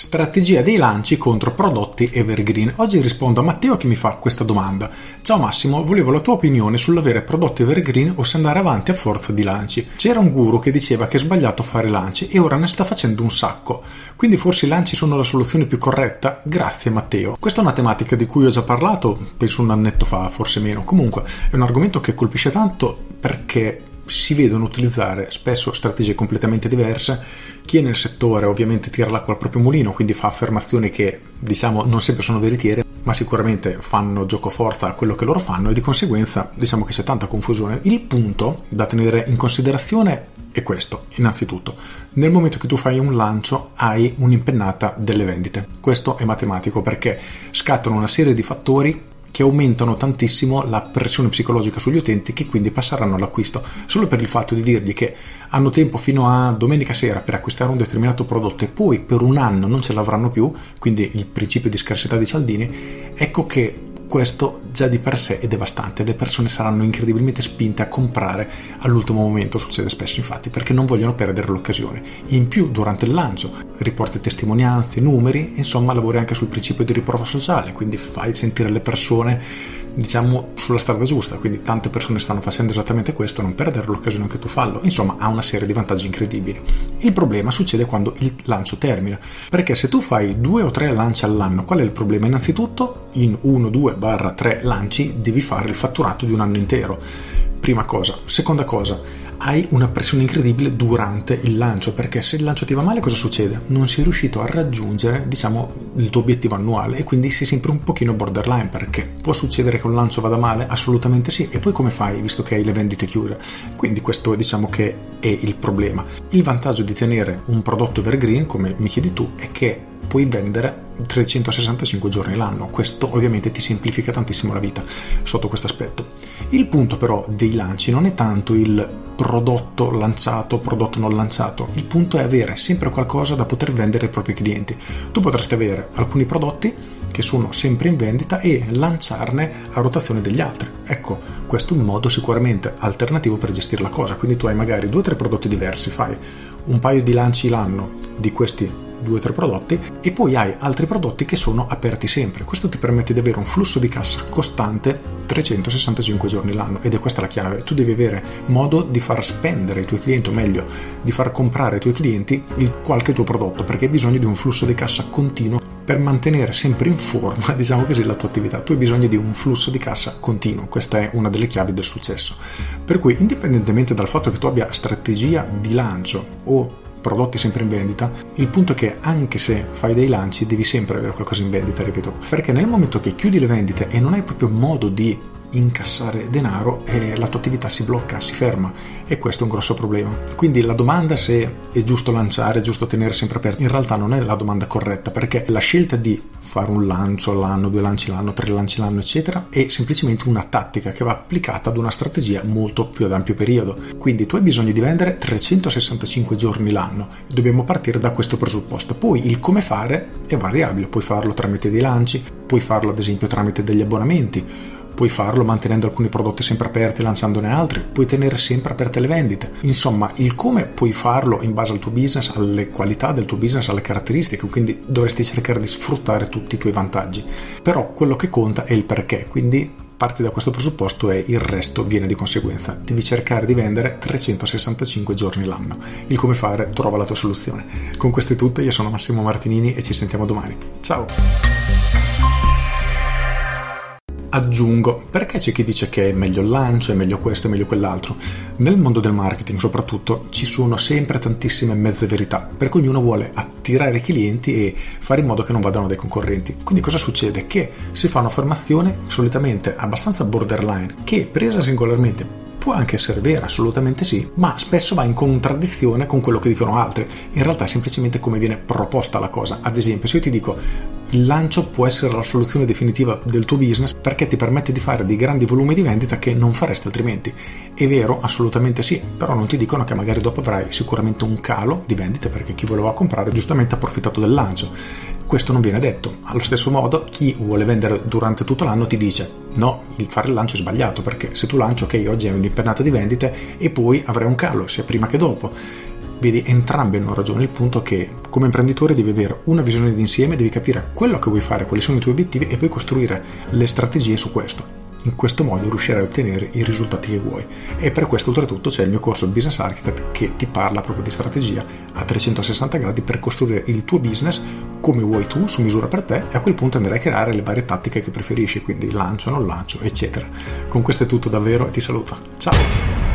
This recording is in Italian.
Strategia dei lanci contro prodotti evergreen. Oggi rispondo a Matteo che mi fa questa domanda. Ciao Massimo, volevo la tua opinione sull'avere prodotti evergreen o se andare avanti a forza di lanci. C'era un guru che diceva che è sbagliato fare lanci e ora ne sta facendo un sacco. Quindi forse i lanci sono la soluzione più corretta? Grazie Matteo. Questa è una tematica di cui ho già parlato, penso un annetto fa, forse meno. Comunque è un argomento che colpisce tanto perché si vedono utilizzare spesso strategie completamente diverse. Chi è nel settore ovviamente tira l'acqua al proprio mulino, quindi fa affermazioni che diciamo non sempre sono veritiere, ma sicuramente fanno gioco forza a quello che loro fanno e di conseguenza diciamo che c'è tanta confusione. Il punto da tenere in considerazione è questo, innanzitutto. Nel momento che tu fai un lancio hai un'impennata delle vendite. Questo è matematico perché scattano una serie di fattori che aumentano tantissimo la pressione psicologica sugli utenti che quindi passeranno all'acquisto solo per il fatto di dirgli che hanno tempo fino a domenica sera per acquistare un determinato prodotto e poi per un anno non ce l'avranno più, quindi il principio di scarsità di Cialdini, ecco che questo già di per sé è devastante, le persone saranno incredibilmente spinte a comprare all'ultimo momento, succede spesso infatti, perché non vogliono perdere l'occasione. In più, durante il lancio, riporti testimonianze, numeri, insomma lavori anche sul principio di riprova sociale, quindi fai sentire le persone diciamo sulla strada giusta, quindi tante persone stanno facendo esattamente questo, non perdere l'occasione che tu fallo, insomma ha una serie di vantaggi incredibili. Il problema succede quando il lancio termina, perché se tu fai due o tre lanci all'anno, qual è il problema? Innanzitutto in 1, 2, barra 3 lanci devi fare il fatturato di un anno intero Prima cosa. Seconda cosa, hai una pressione incredibile durante il lancio, perché se il lancio ti va male cosa succede? Non sei riuscito a raggiungere, diciamo, il tuo obiettivo annuale e quindi sei sempre un pochino borderline, perché può succedere che un lancio vada male? Assolutamente sì. E poi come fai, visto che hai le vendite chiuse? Quindi questo diciamo che è il problema. Il vantaggio di tenere un prodotto evergreen, come mi chiedi tu, è che puoi vendere 365 giorni l'anno. Questo ovviamente ti semplifica tantissimo la vita sotto questo aspetto. Il punto però dei lanci non è tanto il prodotto lanciato, prodotto non lanciato, il punto è avere sempre qualcosa da poter vendere ai propri clienti. Tu potresti avere alcuni prodotti che sono sempre in vendita e lanciarne a rotazione degli altri. Ecco, questo è un modo sicuramente alternativo per gestire la cosa. Quindi tu hai magari due o tre prodotti diversi, fai un paio di lanci l'anno di questi due o tre prodotti e poi hai altri prodotti che sono aperti sempre. Questo ti permette di avere un flusso di cassa costante 365 giorni l'anno ed è questa la chiave. Tu devi avere modo di far spendere i tuoi clienti, o meglio, di far comprare ai tuoi clienti il qualche tuo prodotto perché hai bisogno di un flusso di cassa continuo per mantenere sempre in forma, diciamo così, la tua attività. Tu hai bisogno di un flusso di cassa continuo, questa è una delle chiavi del successo. Per cui, indipendentemente dal fatto che tu abbia strategia di lancio o prodotti sempre in vendita, il punto è che anche se fai dei lanci devi sempre avere qualcosa in vendita, ripeto, perché nel momento che chiudi le vendite e non hai proprio modo di incassare denaro e la tua attività si blocca, si ferma e questo è un grosso problema. Quindi la domanda se è giusto lanciare, è giusto tenere sempre aperto, in realtà non è la domanda corretta perché la scelta di fare un lancio all'anno, due lanci l'anno, tre lanci l'anno, eccetera, è semplicemente una tattica che va applicata ad una strategia molto più ad ampio periodo. Quindi tu hai bisogno di vendere 365 giorni l'anno e dobbiamo partire da questo presupposto. Poi il come fare è variabile, puoi farlo tramite dei lanci, puoi farlo ad esempio tramite degli abbonamenti Puoi farlo mantenendo alcuni prodotti sempre aperti e lanciandone altri, puoi tenere sempre aperte le vendite. Insomma, il come puoi farlo in base al tuo business, alle qualità del tuo business, alle caratteristiche, quindi dovresti cercare di sfruttare tutti i tuoi vantaggi. Però quello che conta è il perché, quindi parti da questo presupposto e il resto viene di conseguenza. Devi cercare di vendere 365 giorni l'anno. Il come fare trova la tua soluzione. Con questo è tutto, io sono Massimo Martinini e ci sentiamo domani. Ciao! Aggiungo, perché c'è chi dice che è meglio il lancio, è meglio questo, è meglio quell'altro? Nel mondo del marketing soprattutto ci sono sempre tantissime mezze verità, perché ognuno vuole attirare i clienti e fare in modo che non vadano dai concorrenti. Quindi cosa succede? Che si fa un'affermazione solitamente abbastanza borderline, che presa singolarmente può anche essere vera, assolutamente sì, ma spesso va in contraddizione con quello che dicono altri. In realtà è semplicemente come viene proposta la cosa. Ad esempio, se io ti dico il lancio può essere la soluzione definitiva del tuo business perché ti permette di fare dei grandi volumi di vendita che non faresti altrimenti. È vero, assolutamente sì, però non ti dicono che magari dopo avrai sicuramente un calo di vendite perché chi voleva comprare giustamente ha approfittato del lancio. Questo non viene detto. Allo stesso modo, chi vuole vendere durante tutto l'anno ti dice: No, il fare il lancio è sbagliato perché se tu lanci, ok, oggi è un'impennata di vendite e poi avrai un calo sia prima che dopo. Vedi, entrambi hanno ragione. Il punto è che come imprenditore devi avere una visione d'insieme, devi capire quello che vuoi fare, quali sono i tuoi obiettivi e poi costruire le strategie su questo. In questo modo riuscirai a ottenere i risultati che vuoi. E per questo, oltretutto, c'è il mio corso Business Architect che ti parla proprio di strategia a 360 gradi per costruire il tuo business come vuoi tu, su misura per te, e a quel punto andrai a creare le varie tattiche che preferisci, quindi lancio, non lancio, eccetera. Con questo è tutto davvero e ti saluto. Ciao!